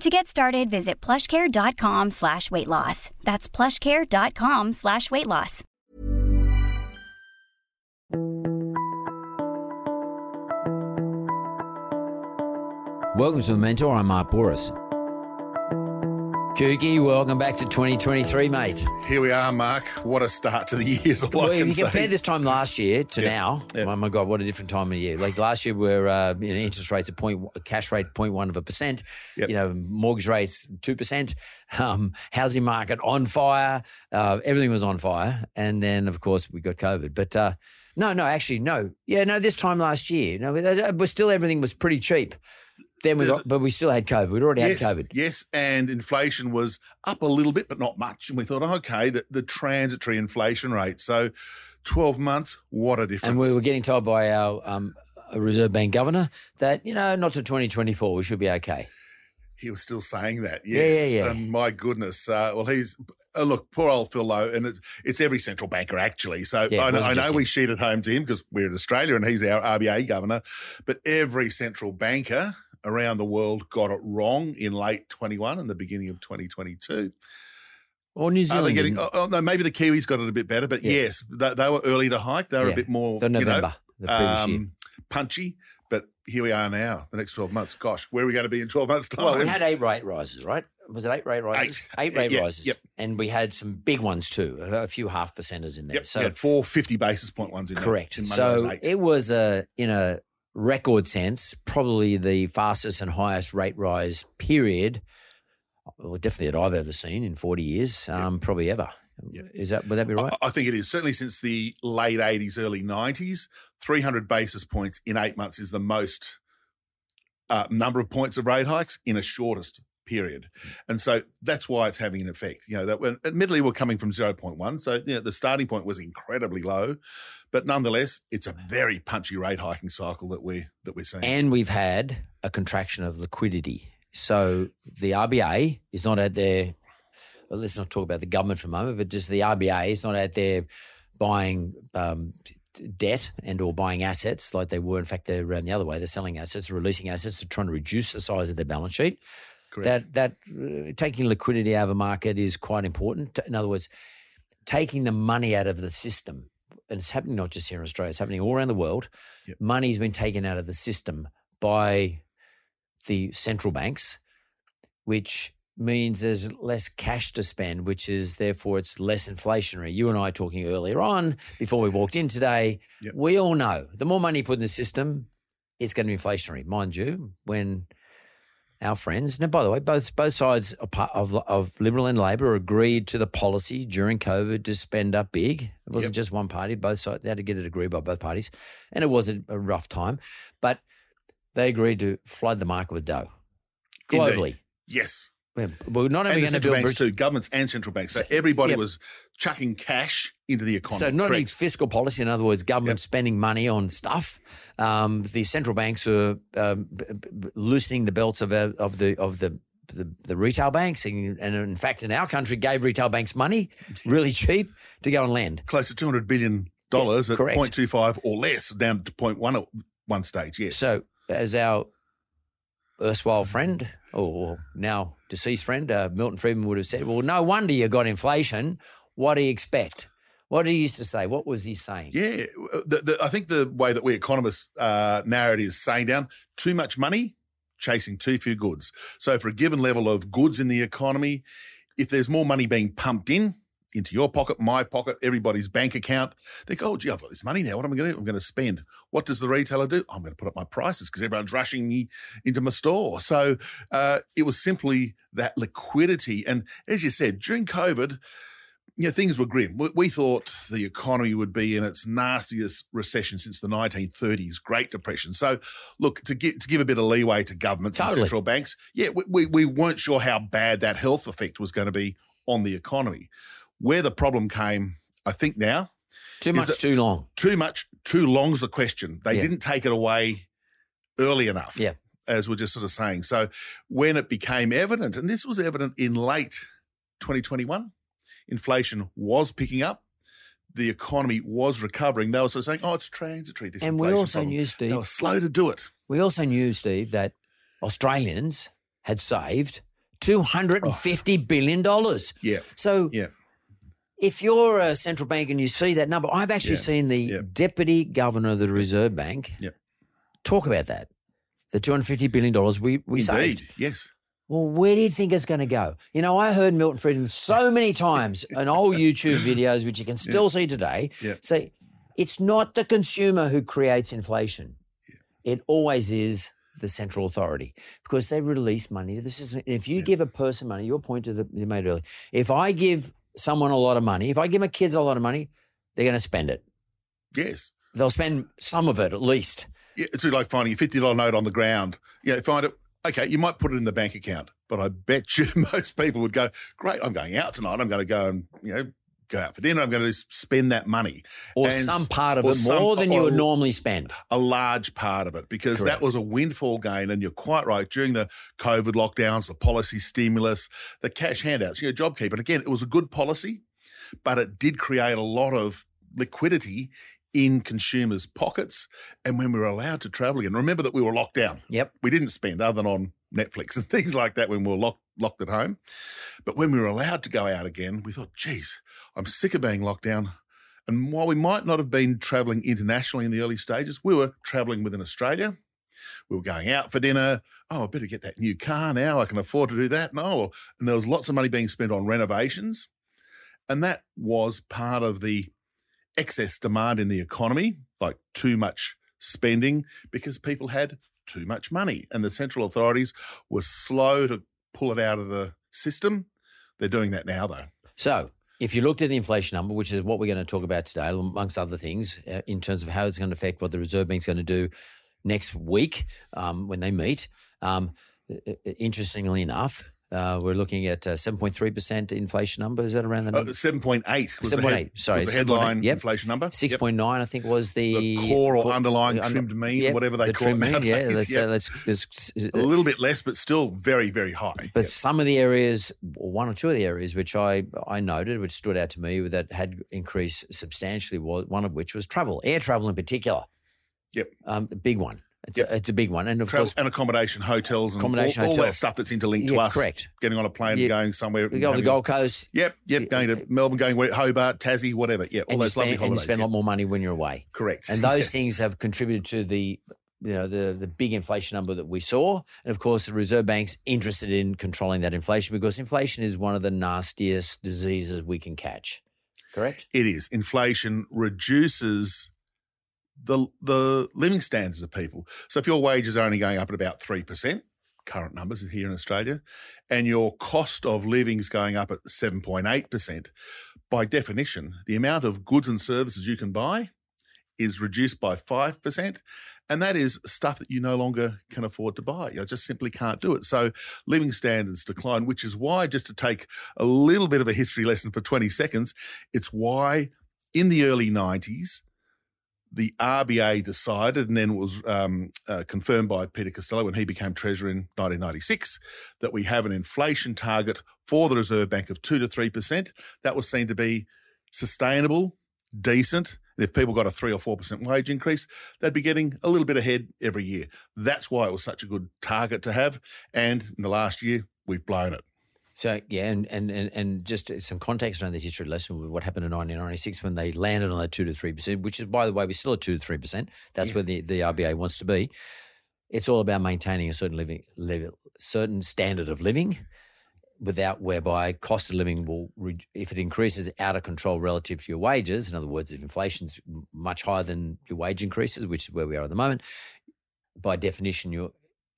To get started, visit plushcare.com slash weight loss. That's plushcare.com slash weight loss. Welcome to the Mentor. I'm Mark Bouris. Kooky, welcome back to 2023, mate. Here we are, Mark. What a start to the year. Well, if you say. compare this time last year to Yeah, now, yeah. oh my God, what a different time of year. Like last year, where uh, you know, interest rates at point, cash rate 0.1 of a percent, Yep. you know, mortgage rates 2%, um, housing market on fire, uh, everything was on fire. And then, of course, we got COVID. But uh, no, no, actually, no. Yeah, no, this time last year, no, but but still everything was pretty cheap. Then we got, but we still had COVID. We'd already yes, had COVID. yes, and inflation was up a little bit, but not much. And we thought, okay, the, the transitory inflation rate. So, twelve months, what a difference! And we were getting told by our um, Reserve Bank governor that, you know, not to 2024, we should be okay. he was still saying that. Yes, yeah, yeah. And my goodness, uh, well, he's uh, look, poor old Phil Lowe, and it's, it's every central banker actually. So Yeah, I know, I know we sheeted home to him because we're in Australia and he's our RBA governor, but every central banker around the world got it wrong in late 21 and the beginning of 2022. Or New Zealand. getting? Oh, oh, no, maybe the Kiwis got it a bit better, but Yeah. yes, they, they were early to hike. They were Yeah. a bit more, the you know, November, the um, punchy. But here we are now, the next 12 months. Gosh, where are we going to be in 12 months' time? Well, we had eight rate rises, right? Was it eight rate rises? Eight. rate Yeah, rises. yep. And we had some big ones too, a few half percenters in there. Yep, so we had four 50 basis point ones in there. correct. one of So it was a, in a record sense, probably the fastest and highest rate rise period, well, definitely that I've ever seen in 40 years, um, probably ever. Is that, would that be right? I I think it is certainly since the late 80s, early 90s. 300 basis points in eight months is the most uh, number of points of rate hikes in a shortest period. And so that's why it's having an effect. You know, that when admittedly we're coming from 0.1. So, you know, the starting point was incredibly low, but nonetheless, it's a very punchy rate hiking cycle that we that we're seeing. And we've had a contraction of liquidity. So the RBA is not at their, well, let's not talk about the government for a moment, but just the RBA is not out there buying um, debt and or buying assets like they were. In fact, they're around the other way. They're selling assets, releasing assets to trying to reduce the size of their balance sheet. Correct. That that uh, taking liquidity out of a market is quite important. In other words, taking the money out of the system, and it's happening not just here in Australia; it's happening all around the world. Yep. Money's been taken out of the system by the central banks, which means there's less cash to spend, which is therefore it's less inflationary. You and I talking earlier on before we walked in today. Yep. We all know the more money you put in the system, it's going to be inflationary, mind you. When our friends, now by the way, both both sides of, of, of Liberal and Labor agreed to the policy during COVID to spend up big. It wasn't Yep. just one party; both sides they had to get it agreed by both parties, and it was a, a rough time. But they agreed to flood the market with dough globally. Indeed. Yes. Yeah, We're not only going to build banks bridge- too, governments and central banks. So everybody yep. was chucking cash into the economy. So not only fiscal policy, in other words, government Yep. spending money on stuff. Um, the central banks are um, loosening the belts of uh, of the of the the, the retail banks, and, and in fact, in our country, gave retail banks money really cheap to go and lend. close to two hundred billion dollars at correct. 0.25 or less, down to 0.1 at one stage. Yes. So, as our erstwhile friend, or now deceased friend, uh, Milton Friedman would have said, "Well, no wonder you got inflation. What do you expect?" What did he used to say? What was he saying? Yeah, the, the, I think the way that we economists uh, narrow it is saying down too much money, chasing too few goods. So for a given level of goods in the economy, if there's more money being pumped in into your pocket, my pocket, everybody's bank account. They go, oh, gee, I've got this money now. What am I going to do? I'm going to spend. What does the retailer do? I'm going to put up my prices because everyone's rushing me into my store. So uh, it was simply that liquidity. And as you said, during COVID, you know, things were grim. We, thought the economy would be in its nastiest recession since the 1930s, Great Depression. So, look, to, get, to give a bit of leeway to governments totally. and central banks, yeah, we, we, we weren't sure how bad that health effect was going to be on the economy. Where the problem came, I think now. Too much, too long. Too much, too long's the question. They yeah. didn't take it away early enough. Yeah. As we're just sort of saying. So, when it became evident, and this was evident in late 2021 inflation was picking up. The economy was recovering. They were sort of saying, "Oh, it's transitory." This and we also problem. knew, Steve, they were slow to do it. We also knew, Steve, that Australians had saved two hundred and oh. fifty oh. billion dollars. Yeah. So yeah. If you're a central bank and you see that number, I've actually yeah. seen the yeah. deputy governor of the Reserve Bank yeah. talk about that. The two hundred fifty billion dollars we we Indeed. saved. Yes. Well, where do you think it's going to go? You know, I heard Milton Friedman so many times in old YouTube videos, which you can still yeah. see today, yeah. say it's not the consumer who creates inflation. Yeah. It always is the central authority because they release money to the system. If you give a person money, your point to the you made earlier, if I give someone a lot of money, if I give my kids a lot of money, they're going to spend it. Yes. They'll spend some of it at least. Yeah, it's like finding a $50 note on the ground. Yeah, you know, find it okay, you might put it in the bank account, but I bet you most people would go, great, I'm going out tonight. I'm going to go and, you know, go out for dinner. I'm going to spend that money. Or and, some part of it some, more than you would normally spend. A large part of it because Correct. that was a windfall gain. And you're quite right. During the COVID lockdowns, the policy stimulus, the cash handouts, you know, JobKeeper. And again, it was a good policy, but it did create a lot of liquidity in consumers' pockets and when we were allowed to travel again. Remember that we were locked down. Yep. We didn't spend other than on Netflix and things like that when we were locked locked at home. But when we were allowed to go out again, we thought, geez, I'm sick of being locked down. And while we might not have been traveling internationally in the early stages, we were traveling within Australia. We were going out for dinner. Oh, I better get that new car now. I can afford to do that. No. Oh, and there was lots of money being spent on renovations. And that was part of the excess demand in the economy, like too much spending because people had too much money. And the central authorities were slow to pull it out of the system. They're doing that now, though. So, if you looked at the inflation number, which is what we're going to talk about today, amongst other things, uh, in terms of how it's going to affect what the Reserve Bank's going to do next week um, when they meet, um, interestingly enough, uh, we're looking at 7.3% uh, inflation number. Is that around the number? Uh, 7.8 was 7.8, the head, sorry. Was the headline yep. inflation number. 6.9, yep. I think, was the... the core or core, underlying uh, trimmed mean, yep, whatever they the call it mean, Yeah, let's, yep. uh, let's, let's, a little bit less, but still very, very high. But some of the areas, one or two of the areas which I, I noted, which stood out to me that had increased substantially, was one of which was travel, air travel in particular. Yep. Um, big one. It's, yep. a, it's a big one, and of Travel, course, and accommodation, hotels, and accommodation, all, all that stuff that's interlinked yeah, to us. Correct. Getting on a plane, and going somewhere. We go to the Gold Coast. Yep, yep. Going to Melbourne, going where, Hobart, Tassie, whatever. Yeah, all and those spend, lovely holidays. And you spend a lot more money when you're away. Correct. And those things have contributed to the you know the the big inflation number that we saw, and of course the Reserve Bank's interested in controlling that inflation because inflation is one of the nastiest diseases we can catch. Correct. It is. Inflation reduces the the living standards of people. So if your wages are only going up at about three percent, current numbers here in Australia, and your cost of living is going up at seven point eight percent, by definition, the amount of goods and services you can buy is reduced by five percent. And that is stuff that you no longer can afford to buy. You just simply can't do it. So living standards decline, which is why, just to take a little bit of a history lesson for 20 seconds, it's why in the early 90s, the RBA decided, and then was um, uh, confirmed by Peter Costello when he became Treasurer in 1996, that we have an inflation target for the Reserve Bank of 2 to 3%. That was seen to be sustainable, decent. And if people got a 3 or 4% wage increase, they'd be getting a little bit ahead every year. That's why it was such a good target to have. And in the last year, we've blown it. So yeah, and, and and just some context around the history lesson with what happened in 1996 when they landed on that two to three percent, which is by the way we're still at two to three percent. That's yeah. where the, the RBA wants to be. It's all about maintaining a certain living level, certain standard of living. without whereby cost of living will, if it increases out of control relative to your wages, in other words, if inflation's much higher than your wage increases, which is where we are at the moment, by definition, your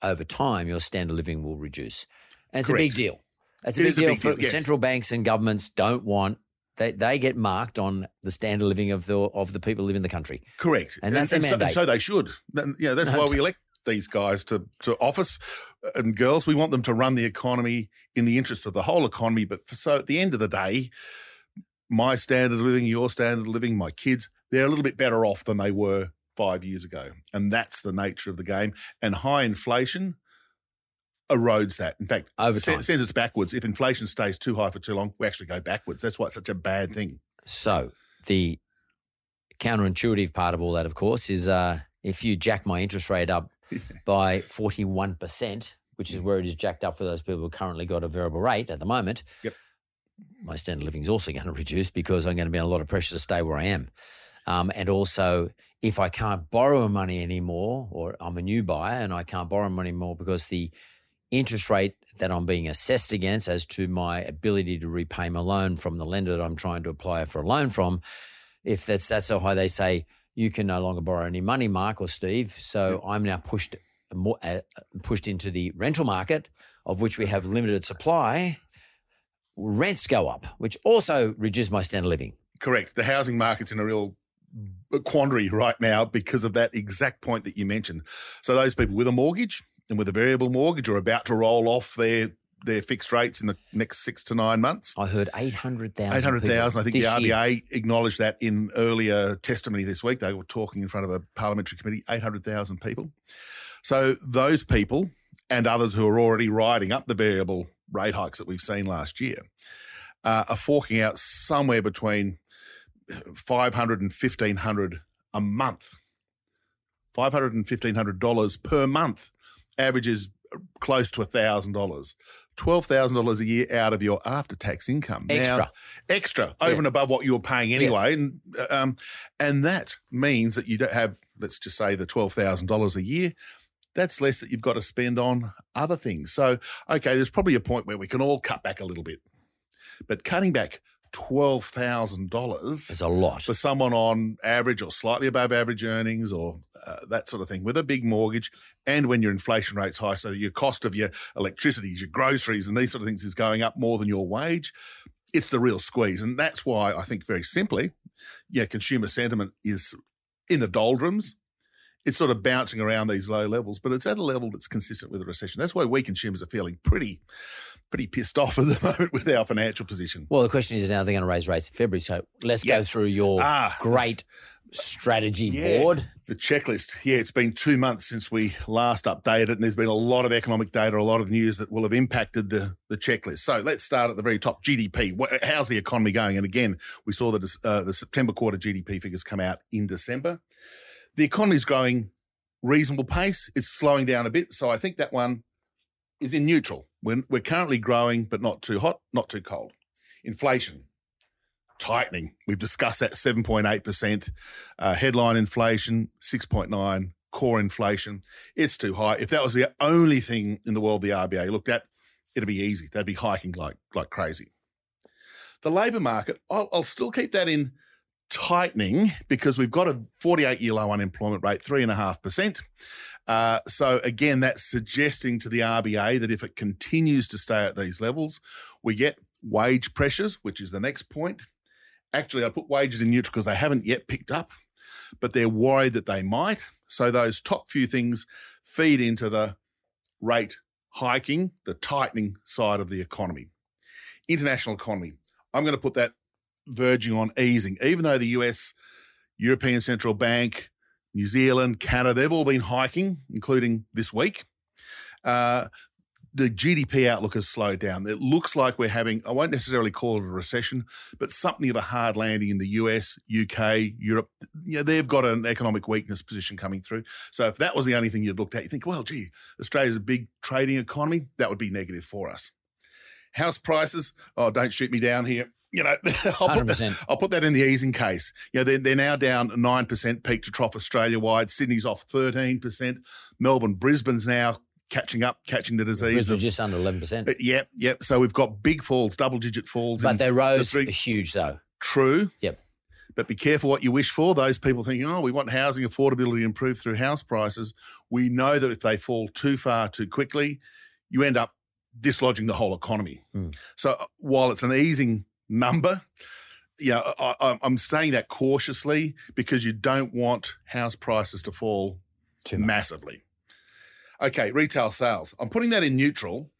over time your standard of living will reduce, and it's a big deal. It's a It big is a deal big for deal, yes. central banks and governments. Don't want they they get marked on the standard of living of the of the people who live in the country. Correct. And that's their so, and mandate. so they should. Know, that's No, why we elect these guys to, to office and girls. We want them to run the economy in the interest of the whole economy. But for, so at the end of the day, my standard of living, your standard of living, my kids, they're a little bit better off than they were five years ago. And that's the nature of the game. And high inflation erodes that. In fact, Over time. sends us backwards. If inflation stays too high for too long, we actually go backwards. That's why it's such a bad thing. So the counterintuitive part of all that, of course, is uh, if you jack my interest rate up by forty one percent, which is where it is jacked up for those people who currently got a variable rate at the moment. Yep. My standard of living is also going to reduce because I'm going to be in a lot of pressure to stay where I am. Um, and also, if I can't borrow money anymore, or I'm a new buyer and I can't borrow money more because the interest rate that I'm being assessed against as to my ability to repay my loan from the lender that I'm trying to apply for a loan from, if that's that's so high, they say you can no longer borrow any money, Mark or Steve. So I'm now pushed more uh, pushed into the rental market, of which we have limited supply. Rents go up, which also reduces my standard of living. Correct. The housing market's in a real quandary right now because of that exact point that you mentioned. So those people with a mortgage and with a variable mortgage are about to roll off their their fixed rates in the next six to nine months. I heard eight hundred thousand. Eight hundred thousand. I think the this year. RBA acknowledged that in earlier testimony this week. They were talking in front of a parliamentary committee. Eight hundred thousand people. So those people and others who are already riding up the variable rate hikes that we've seen last year uh, are forking out somewhere between 500 and 1500 a month. $500 and 1500 dollars per month averages close to $1,000. $12,000 a year out of your after tax income. Now- Extra. extra over Yeah. and above what you're paying anyway. And, um, and that means that you don't have, let's just say, the $12,000 a year. That's less that you've got to spend on other things. So, okay, there's probably a point where we can all cut back a little bit. But cutting back $12,000 It's a lot. for someone on average or slightly above average earnings or uh, that sort of thing with a big mortgage and when your inflation rate's high so your cost of your electricity your groceries and these sort of things is going up more than your wage it's the real squeeze. And that's why i think very simply yeah consumer sentiment is in the doldrums. It's sort of bouncing around these low levels but it's at a level that's consistent with a recession. That's why we consumers are feeling pretty pretty pissed off at the moment with our financial position Well, the question is now they're going to raise rates in February. So let's Yeah. go through your Ah. great strategy Yeah. board. The checklist. Yeah, it's been two months since we last updated it, and there's been a lot of economic data, a lot of news that will have impacted the, the checklist. So let's start at the very top GDP. How's the economy going? And again, we saw that uh, the September quarter GDP figures come out in December. The economy is growing reasonable pace. It's slowing down a bit. So I think that one is in neutral. We're, we're currently growing, but not too hot, not too cold. Inflation tightening. We've discussed that 7.8%. Uh, headline inflation, 6.9. Core inflation, it's too high. If that was the only thing in the world the RBA looked at, it'd be easy. They'd be hiking like, like crazy. The labour market, I'll, I'll still keep that in tightening because we've got a 48 year low unemployment rate, 3.5%. Uh, so again, that's suggesting to the RBA that if it continues to stay at these levels, we get wage pressures, which is the next point. Actually, I put wages in neutral because they haven't yet picked up, but they're worried that they might. So those top few things feed into the rate hiking, the tightening side of the economy. International economy. I'm going to put that verging on easing, even though the US, European Central Bank, New Zealand, Canada, they've all been hiking, including this week. Uh, the GDP outlook has slowed down. It looks like we're having, I won't necessarily call it a recession, but something of a hard landing in the US, UK, Europe. Yeah, they've got an economic weakness position coming through. So if that was the only thing you'd looked at, you think, well, gee, Australia's a big trading economy. That would be negative for us. House prices, oh, don't shoot me down here. You know, I'll put, that, I'll put that in the easing case. You know, they're, they're now down 9% peak to trough Australia wide. Sydney's off 13%. Melbourne, Brisbane's now catching up, catching the disease. Brisbane Of, just under eleven percent, Uh, yep, yep. So we've got big falls, double digit falls. but they rose three- huge though. True. Yep. But be careful what you wish for. Those people thinking, oh, we want housing affordability improved through house prices. We know that if they fall too far too quickly, you end up dislodging the whole economy. Mm. So uh, while it's an easing number, you know, I, I'm saying that cautiously because you don't want house prices to fall massively. Okay, retail sales. I'm putting that in neutral.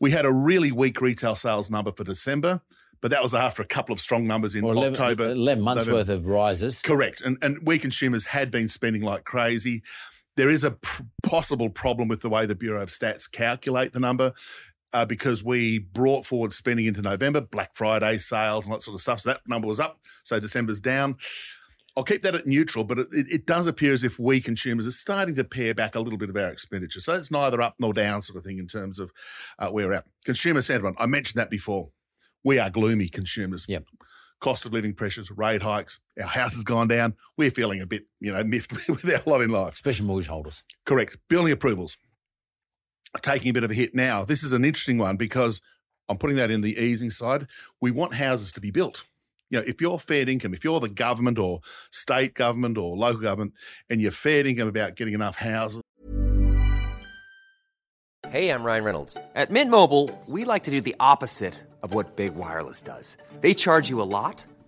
We had a really weak retail sales number for December, but that was after a couple of strong numbers in Or 11, October. 11 months November. worth of rises. Correct. And, and we consumers had been spending like crazy. There is a possible problem with the way the Bureau of Stats calculate the number uh, because we brought forward spending into November, Black Friday sales and that sort of stuff. So that number was up. So December's down. I'll keep that at neutral, but it, it, does appear as if we consumers are starting to pare back a little bit of our expenditure. So it's neither up nor down sort of thing in terms of uh, where we're at. Consumer sentiment, I mentioned that before. We are gloomy consumers. Yep. Cost of living pressures, rate hikes, our house has gone down. We're feeling a bit, you know, miffed with our lot in life. Especially mortgage holders. Correct. Building approvals taking a bit of a hit now. This is an interesting one because I'm putting that in the easing side. We want houses to be built. You know, if you're fair income, if you're the government or state government or local government, and you're fair income about getting enough houses, Hey, I'm Ryan Reynolds. At Mint Mobile, we like to do the opposite of what Big Wireless does. They charge you a lot,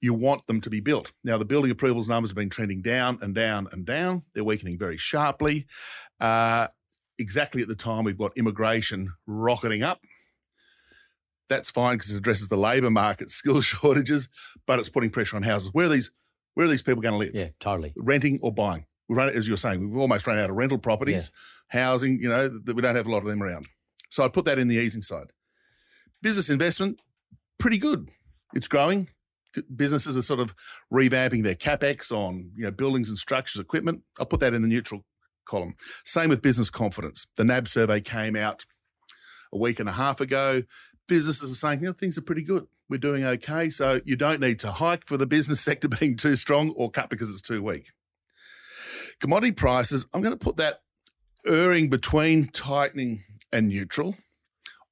You want them to be built. Now, the building approvals numbers have been trending down and down and down. They're weakening very sharply. Uh, exactly at the time we've got immigration rocketing up. That's fine because it addresses the labour market skill shortages, but it's putting pressure on houses. Where are these? Where are these people going to live? Yeah, totally. renting or buying. We run, as you're saying, we've almost run out of rental properties, housing. You know that we don't have a lot of them around. So I put that in the easing side. Business investment, pretty good. It's growing. Businesses are sort of revamping their capex on you know buildings and structures, equipment. I'll put that in the neutral column. Same with business confidence. The NAB survey came out a week and a half ago. Businesses are saying, you know, things are pretty good. We're doing okay. So you don't need to hike for the business sector being too strong or cut because it's too weak. Commodity prices, I'm going to put that erring between tightening and neutral.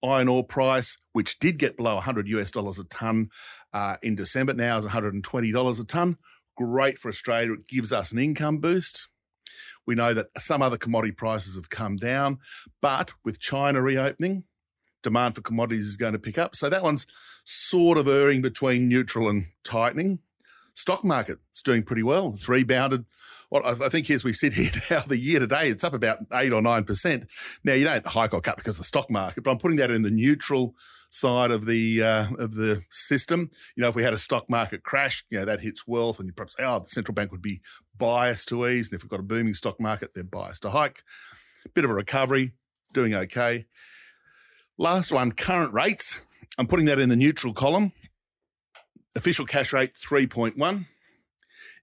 Iron ore price, which did get below 100 US dollars a ton uh, in December, now is 120 dollars a ton. Great for Australia. It gives us an income boost. We know that some other commodity prices have come down, but with China reopening, demand for commodities is going to pick up. So that one's sort of erring between neutral and tightening. Stock market is doing pretty well. It's rebounded. Well, I I think as we sit here now, the year today, it's up about eight or nine percent. Now you don't hike or cut because of the stock market, but I'm putting that in the neutral side of the uh, of the system. You know, if we had a stock market crash, you know that hits wealth, and you perhaps say, oh, the central bank would be biased to ease, and if we've got a booming stock market, they're biased to hike. Bit of a recovery, doing okay. Last one, current rates. I'm putting that in the neutral column. Official cash rate 3.1.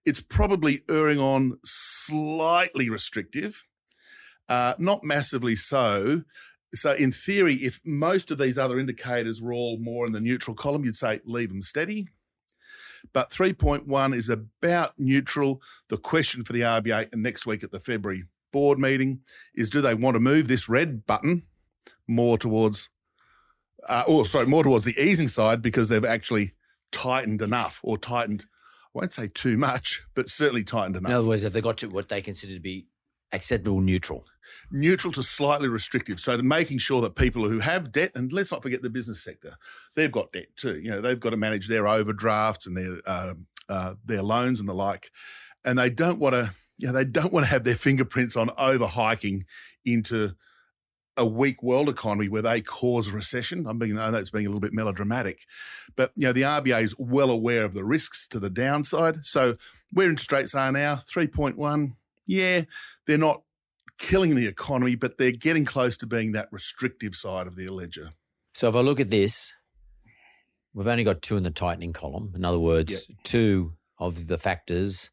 It's probably erring on slightly restrictive, uh, not massively so. So, in theory, if most of these other indicators were all more in the neutral column, you'd say leave them steady. But 3.1 is about neutral. The question for the RBA and next week at the February board meeting is do they want to move this red button more towards, uh, or sorry, more towards the easing side because they've actually tightened enough or tightened, I won't say too much, but certainly tightened enough. In other words, have they got to what they consider to be acceptable neutral. neutral to slightly restrictive. So to making sure that people who have debt, and let's not forget the business sector, they've got debt too. You know, they've got to manage their overdrafts and their uh, uh, their loans and the like, and they don't want to. You know, they don't want to have their fingerprints on over hiking into a weak world economy where they cause a recession. I'm being, I know it's being a little bit melodramatic, but you know the RBA is well aware of the risks to the downside. So where interest rates are now, three point one, yeah, they're not killing the economy, but they're getting close to being that restrictive side of the ledger. So if I look at this, we've only got two in the tightening column. In other words, two of the factors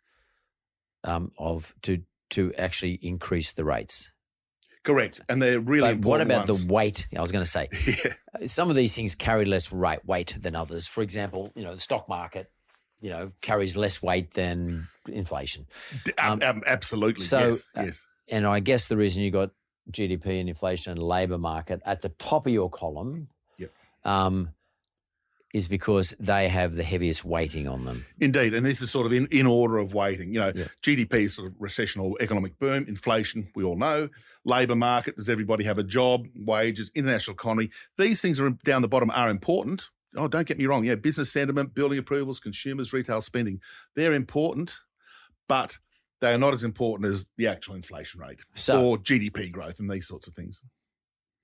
um, of to to actually increase the rates. Correct, and they're really. But what about ones. the weight? I was going to say Yeah. some of these things carry less weight than others. For example, you know the stock market, you know, carries less weight than inflation. Ab- ab- absolutely. so, yes. uh, yes. And I guess the reason you got GDP and inflation and labour market at the top of your column Yep. um, is because they have the heaviest weighting on them. Indeed, and this is sort of in, in order of weighting. You know, Yeah. GDP is sort of recession or economic boom, inflation, we all know. Labour market, does everybody have a job? Wages, international economy. These things are down the bottom are important. Oh, don't get me wrong. Yeah, business sentiment, building approvals, consumers, retail spending, they're important, but they are not as important as the actual inflation rate So- or GDP growth and these sorts of things.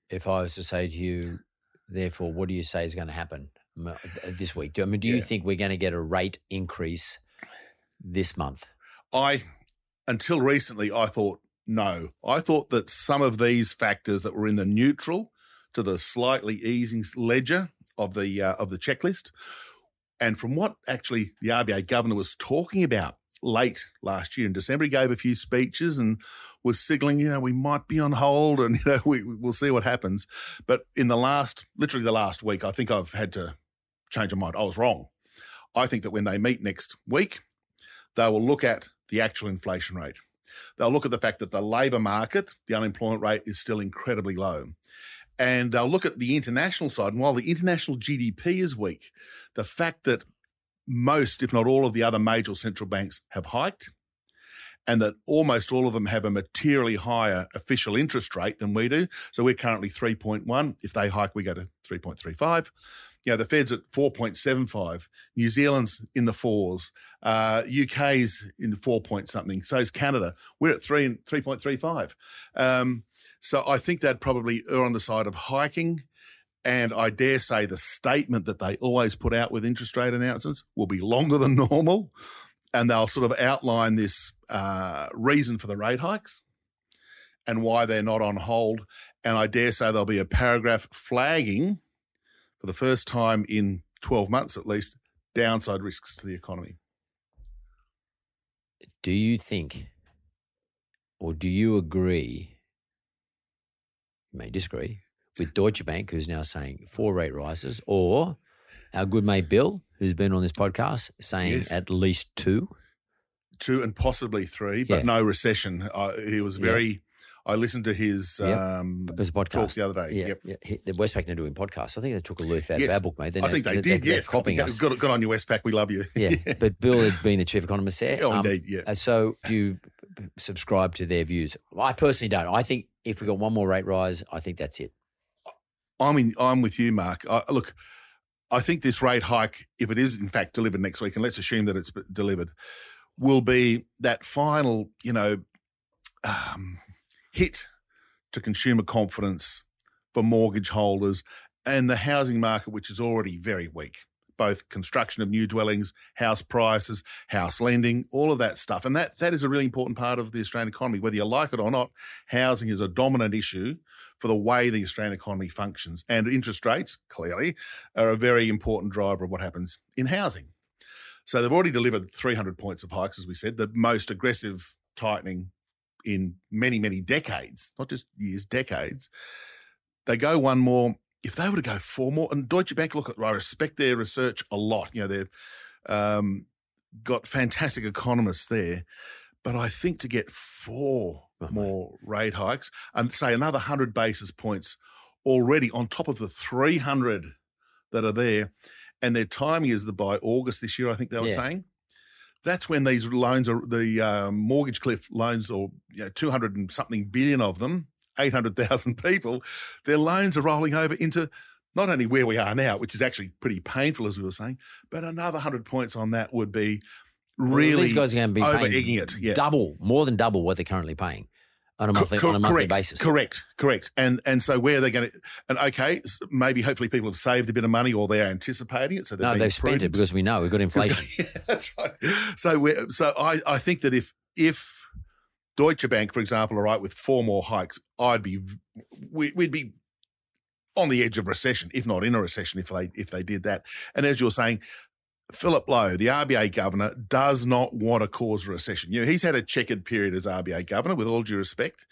If I was to say to you, therefore, what do you say is going to happen this week? Do, I mean, do you think we're going to get a rate increase this month? I, until recently, I thought no. I thought that some of these factors that were in the neutral to the slightly easing ledger of the uh, of the checklist, and from what actually the RBA governor was talking about late last year in December, he gave a few speeches and was signaling, you know, we might be on hold and you know we we'll see what happens. But in the last, literally the last week, I think I've had to change my mind. I was wrong. I think that when they meet next week, they will look at the actual inflation rate. They'll look at the fact that the labour market, the unemployment rate is still incredibly low. And they'll look at the international side. And while the international GDP is weak, the fact that most, if not all, of the other major central banks have hiked and that almost all of them have a materially higher official interest rate than we do. So we're currently 3.1. If they hike, we go to 3.35. You know, the Fed's at 4.75. New Zealand's in the fours. Uh, UK's in four point something. So is Canada. We're at three and 3.35. Um, so I think they'd probably err on the side of hiking. And I dare say the statement that they always put out with interest rate announcements will be longer than normal. And they'll sort of outline this uh, reason for the rate hikes and why they're not on hold. And I dare say there'll be a paragraph flagging for the first time in 12 months at least downside risks to the economy. Do you think, or do you agree? You may disagree with Deutsche Bank, who's now saying four rate rises, or our good mate Bill, who's been on this podcast, saying Yes. at least two. Two and possibly three, but Yeah. no recession. Uh, he was Yeah. very. I listened to his Yep. um, podcast talk the other day. Yeah, Yep. yeah. He- The Westpac are doing podcasts. I think they took a leaf out Yes. of our book, mate. They're I think they they're- did. They're, yes, copying us. Good, on your Westpac. We love you. Yeah, but Bill had been the chief economist there. Oh, indeed, yeah. uh, So do you subscribe to their views? I personally don't. I think if we got one more rate rise, I think that's it. I'm in, I'm with you, Mark. I, look, I think this rate hike, if it is in fact delivered next week, and let's assume that it's delivered, will be that final, you know, um, hit to consumer confidence for mortgage holders and the housing market, which is already very weak. Both construction of new dwellings, house prices, house lending, all of that stuff, and that that is a really important part of the Australian economy. Whether you like it or not, housing is a dominant issue for the way the Australian economy functions. And interest rates, clearly, are a very important driver of what happens in housing. So they've already delivered 300 points of hikes, as we said, the most aggressive tightening in many, many decades, not just years, decades. They go one more. If they were to go four more, and Deutsche Bank, look, I respect their research a lot. You know, they've um, got fantastic economists there. But I think to get four Right. more rate hikes and say another 100 basis points already on top of the 300 that are there, and their timing is the by August this year, I think they were Yeah. saying. That's when these loans are the uh, mortgage cliff loans, or you know, two hundred and something billion of them, eight hundred thousand people, their loans are rolling over into not only where we are now, which is actually pretty painful, as we were saying, but another hundred points on that would be Well, really these guys are going to be overeaking egging it. Yeah, double, more than double what they're currently paying on a monthly, co- on a monthly correct, basis. Correct, correct. And and so where are they going to? And okay, maybe hopefully people have saved a bit of money or they're anticipating it. So they're No, they've spent it because we know we've got inflation. yeah, that's right. So we're so I I think that if if Deutsche Bank, for example, are right with four more hikes, I'd be we, we'd be on the edge of recession, if not in a recession, if they if they did that. And as you're saying. Philip Lowe, the RBA governor, does not want to cause a recession. You know, he's had a checkered period as RBA governor, with all due respect.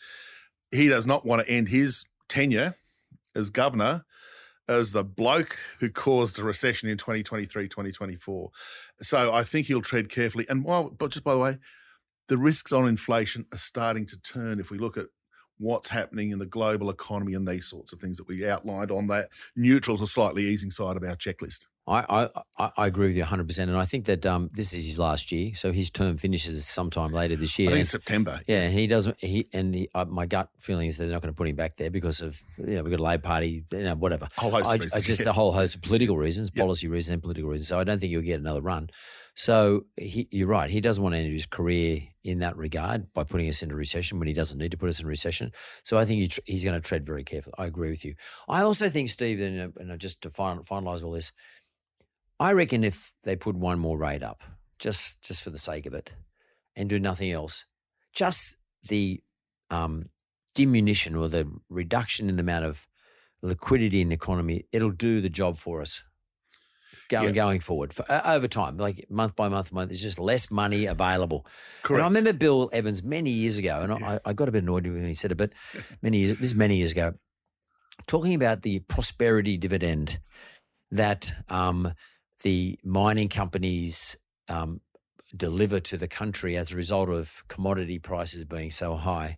He does not want to end his tenure as governor as the bloke who caused a recession in 2023, 2024. So I think he'll tread carefully. And while, but just by the way, the risks on inflation are starting to turn if we look at what's happening in the global economy and these sorts of things that we outlined on that neutral to slightly easing side of our checklist. I, I, I- agree with you 100%. And I think that um, this is his last year. So his term finishes sometime later this year. I think And- September. Yeah, and he doesn't. He and he, uh, my gut feeling is they're not going to put him back there because of you know we've got a Labor Party, you know whatever. Whole host of I, reasons, I just yeah. a whole host of political reasons, Yep. policy reasons, and political reasons. So I don't think you'll get another run. So he, you're right. He doesn't want to end his career in that regard by putting us into recession when he doesn't need to put us in recession. So I think he tr- he's going to tread very carefully. I agree with you. I also think Steve, and, uh, and just to fin- finalize all this, I reckon if they put one more rate up, just just for the sake of it, and do nothing else, just the um, diminution or the reduction in the amount of liquidity in the economy, it'll do the job for us. Going Yeah. going forward for, uh, over time, like month by month, month, there's just less money available. And Correct. I remember Bill Evans many years ago, and I, I got a bit annoyed when he said it, but many years, this is many years ago, talking about the prosperity dividend that um, the mining companies um, deliver to the country as a result of commodity prices being so high.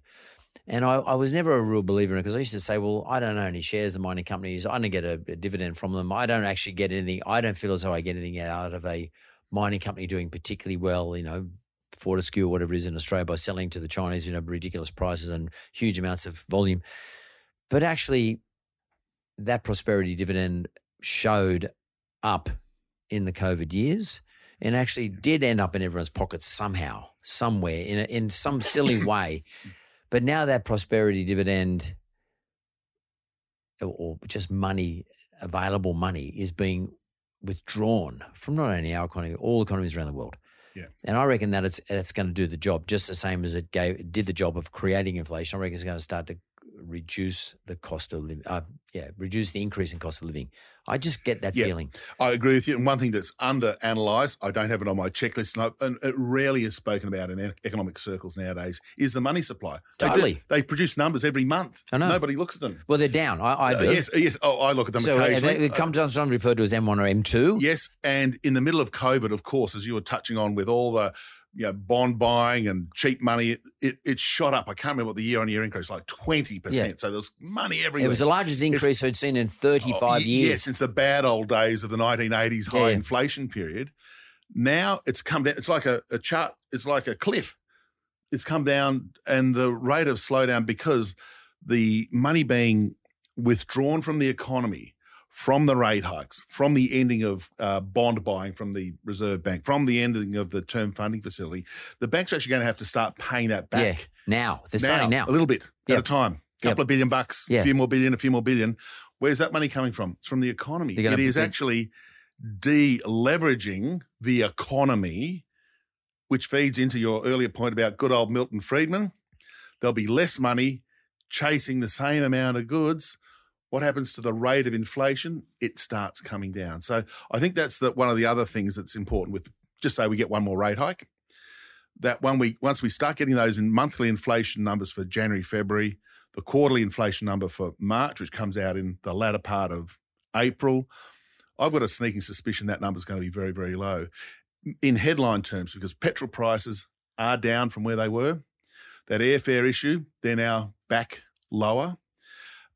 And I, I was never a real believer in it because I used to say, well, I don't own any shares of mining companies. I don't get a, a dividend from them. I don't actually get anything. I don't feel as though I get anything out of a mining company doing particularly well, you know, Fortescue or whatever it is in Australia by selling to the Chinese, you know, ridiculous prices and huge amounts of volume. But actually, that prosperity dividend showed up in the COVID years and actually did end up in everyone's pockets somehow, somewhere, in, a, in some silly way. But now that prosperity dividend or- just money, available money, is being withdrawn from not only our economy, all economies around the world. Yeah. And I reckon that it's it's going to do the job just the same as it gave it did the job of creating inflation. I reckon it's going to start to reduce the cost of living. Uh, yeah, reduce the increase in cost of living. I just get that Yeah. feeling. I agree with you. And one thing that's under analysed, I don't have it on my checklist, and, I, and it rarely is spoken about in economic circles nowadays, is the money supply. They Totally. They, produce numbers every month. I know. Nobody looks at them. Well, they're down. I, I Uh, yes, yes. Oh, I look at them so uh, occasionally. they, it comes sometimes referred to as M1 or M2. Yes, and in the middle of COVID, of course, as you were touching on with all the you know, bond buying and cheap money, it, it shot up. I can't remember what the year on year increase, like 20%. Yeah. So there's money everywhere. It was the largest It's- increase we'd seen in 35 Oh, years. Yes, since the bad old days of the 1980s high Yeah. inflation period. Now it's come down. It's like a, a chart. It's like a cliff. It's come down, and the rate of slowdown because the money being withdrawn from the economy, from the rate hikes, from the ending of uh, bond buying from the Reserve Bank, from the ending of the term funding facility, the bank's are actually going to have to start paying that back Yeah, now. They're starting now. a little bit Yep. at a time. A couple Yep. of billion bucks, a few more billion, a few more billion. Where's that money coming from? It's from the economy. It is actually de-leveraging the economy, which feeds into your earlier point about good old Milton Friedman. There'll be less money chasing the same amount of goods. What happens to the rate of inflation? It starts coming down. So I think that's the, one of the other things that's important with just say we get one more rate hike that when we once we start getting those in monthly inflation numbers for January, February, the quarterly inflation number for March, which comes out in the latter part of April, I've got a sneaking suspicion that number is going to be very, very low in headline terms because petrol prices are down from where they were. That airfare issue, they're now back lower.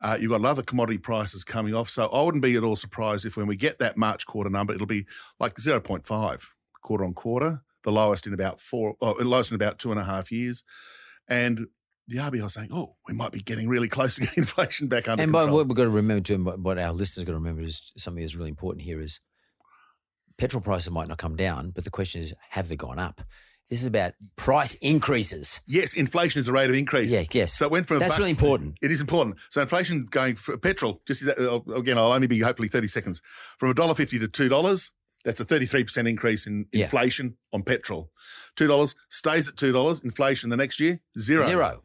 Uh, you've got other commodity prices coming off. So I wouldn't be at all surprised if when we get that March quarter number, it'll be like 0.5 quarter on quarter the lowest in about four, oh, lowest in about two and a half years. And the RBI is saying, oh, we might be getting really close to getting inflation back under and by control. what we've got to remember too, and what- what our listeners got to remember is something that's really important here is petrol prices might not come down, but the question is, have they gone up? This is about price increases. yes, inflation is the rate of increase. Yeah, yes. So it went from a That's buck- really important. It is important. So inflation going for petrol, just uh, again, I'll only be hopefully 30 seconds. From $1.50 to $2, that's a 33% increase in Yeah. inflation on petrol. $2 stays at $2, inflation the next year, zero. Zero.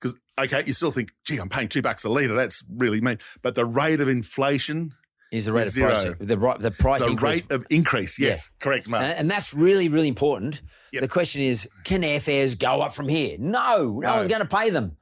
Because, okay, you still think, gee, I'm paying two bucks a litre. That's really mean. But the rate of inflation, Is the rate of Zero. price the right the price the increase. rate of increase, yes, correct, Mark. And, and that's really, really important. Yep. The question is, can airfares go up from here? No, no, No. one's going to pay them.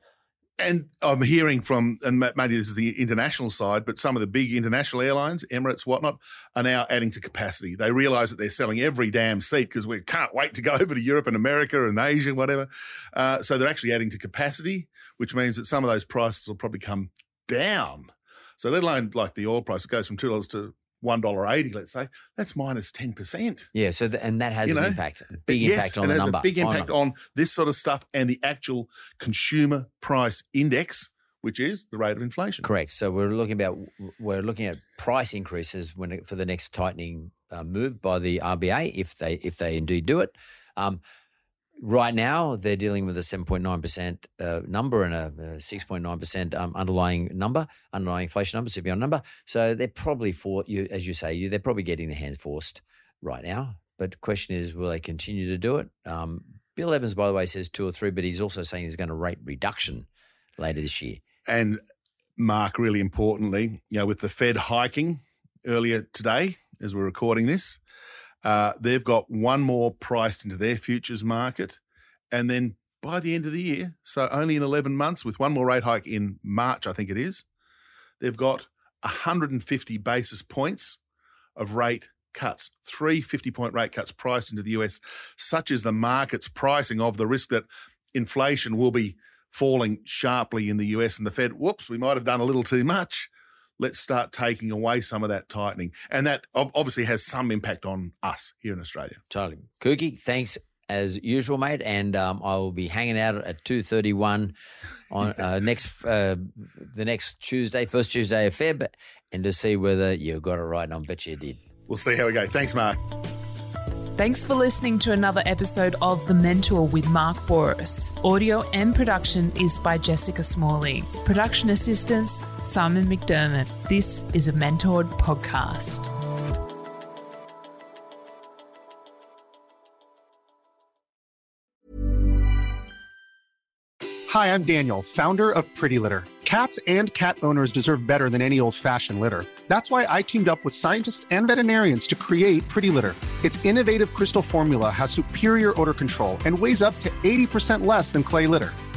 And I'm hearing from, and maybe this is the international side, but some of the big international airlines, Emirates, whatnot, are now adding to capacity. They realize that they're selling every damn seat because we can't wait to go over to Europe and America and Asia, whatever. Uh, so they're actually adding to capacity, which means that some of those prices will probably come down. So let alone like the oil price, it goes from $2 to $1.80, let's say, that's minus 10%. Yeah, so and that has You an know, impact, big yes, impact on the number. Big impact number. on this sort of stuff and the actual consumer price index, which is the rate of inflation. Correct. So we're looking about we're looking at price increases when it, for the next tightening uh, move by the RBA if they if they indeed do it. Um, right now they're dealing with a seven point nine percent uh, number and a nine percent um, underlying number, underlying inflation number, CPI number. So they're probably for you, as you say, you they're probably getting their hands forced right now. But the question is, will they continue to do it? Um, Bill Evans, by the way, says two or three, but he's also saying he's going to rate reduction later this year. And Mark, really importantly, you know, with the Fed hiking earlier today, as we're recording this, uh, they've got one more priced into their futures market. And then by the end of the year, so only in 11 months, with one more rate hike in March, I think it is, they've got 150 basis points of rate cuts, three 50 point rate cuts priced into the US, such is the market's pricing of the risk that inflation will be falling sharply in the US and the Fed. Whoops, we might have done a little too much. Let's start taking away some of that tightening. And that obviously has some impact on us here in Australia. Totally. Kooky, thanks as usual, mate. And um, I will be hanging out at two thirty one on uh, next uh, the next Tuesday, first Tuesday of Feb, and to see whether you got it right. And I bet you did. We'll see how we go. Thanks, Mark. Thanks for listening to another episode of The Mentor with Mark Bouris. Audio and production is by Jessica Smalley. Production assistance, Simon McDermott. This is a Mentored podcast. Hi, I'm Daniel, founder of Pretty Litter. Cats and cat owners deserve better than any old fashioned litter. That's why I teamed up with scientists and veterinarians to create Pretty Litter. Its innovative crystal formula has superior odor control and weighs up to 80% less than clay litter.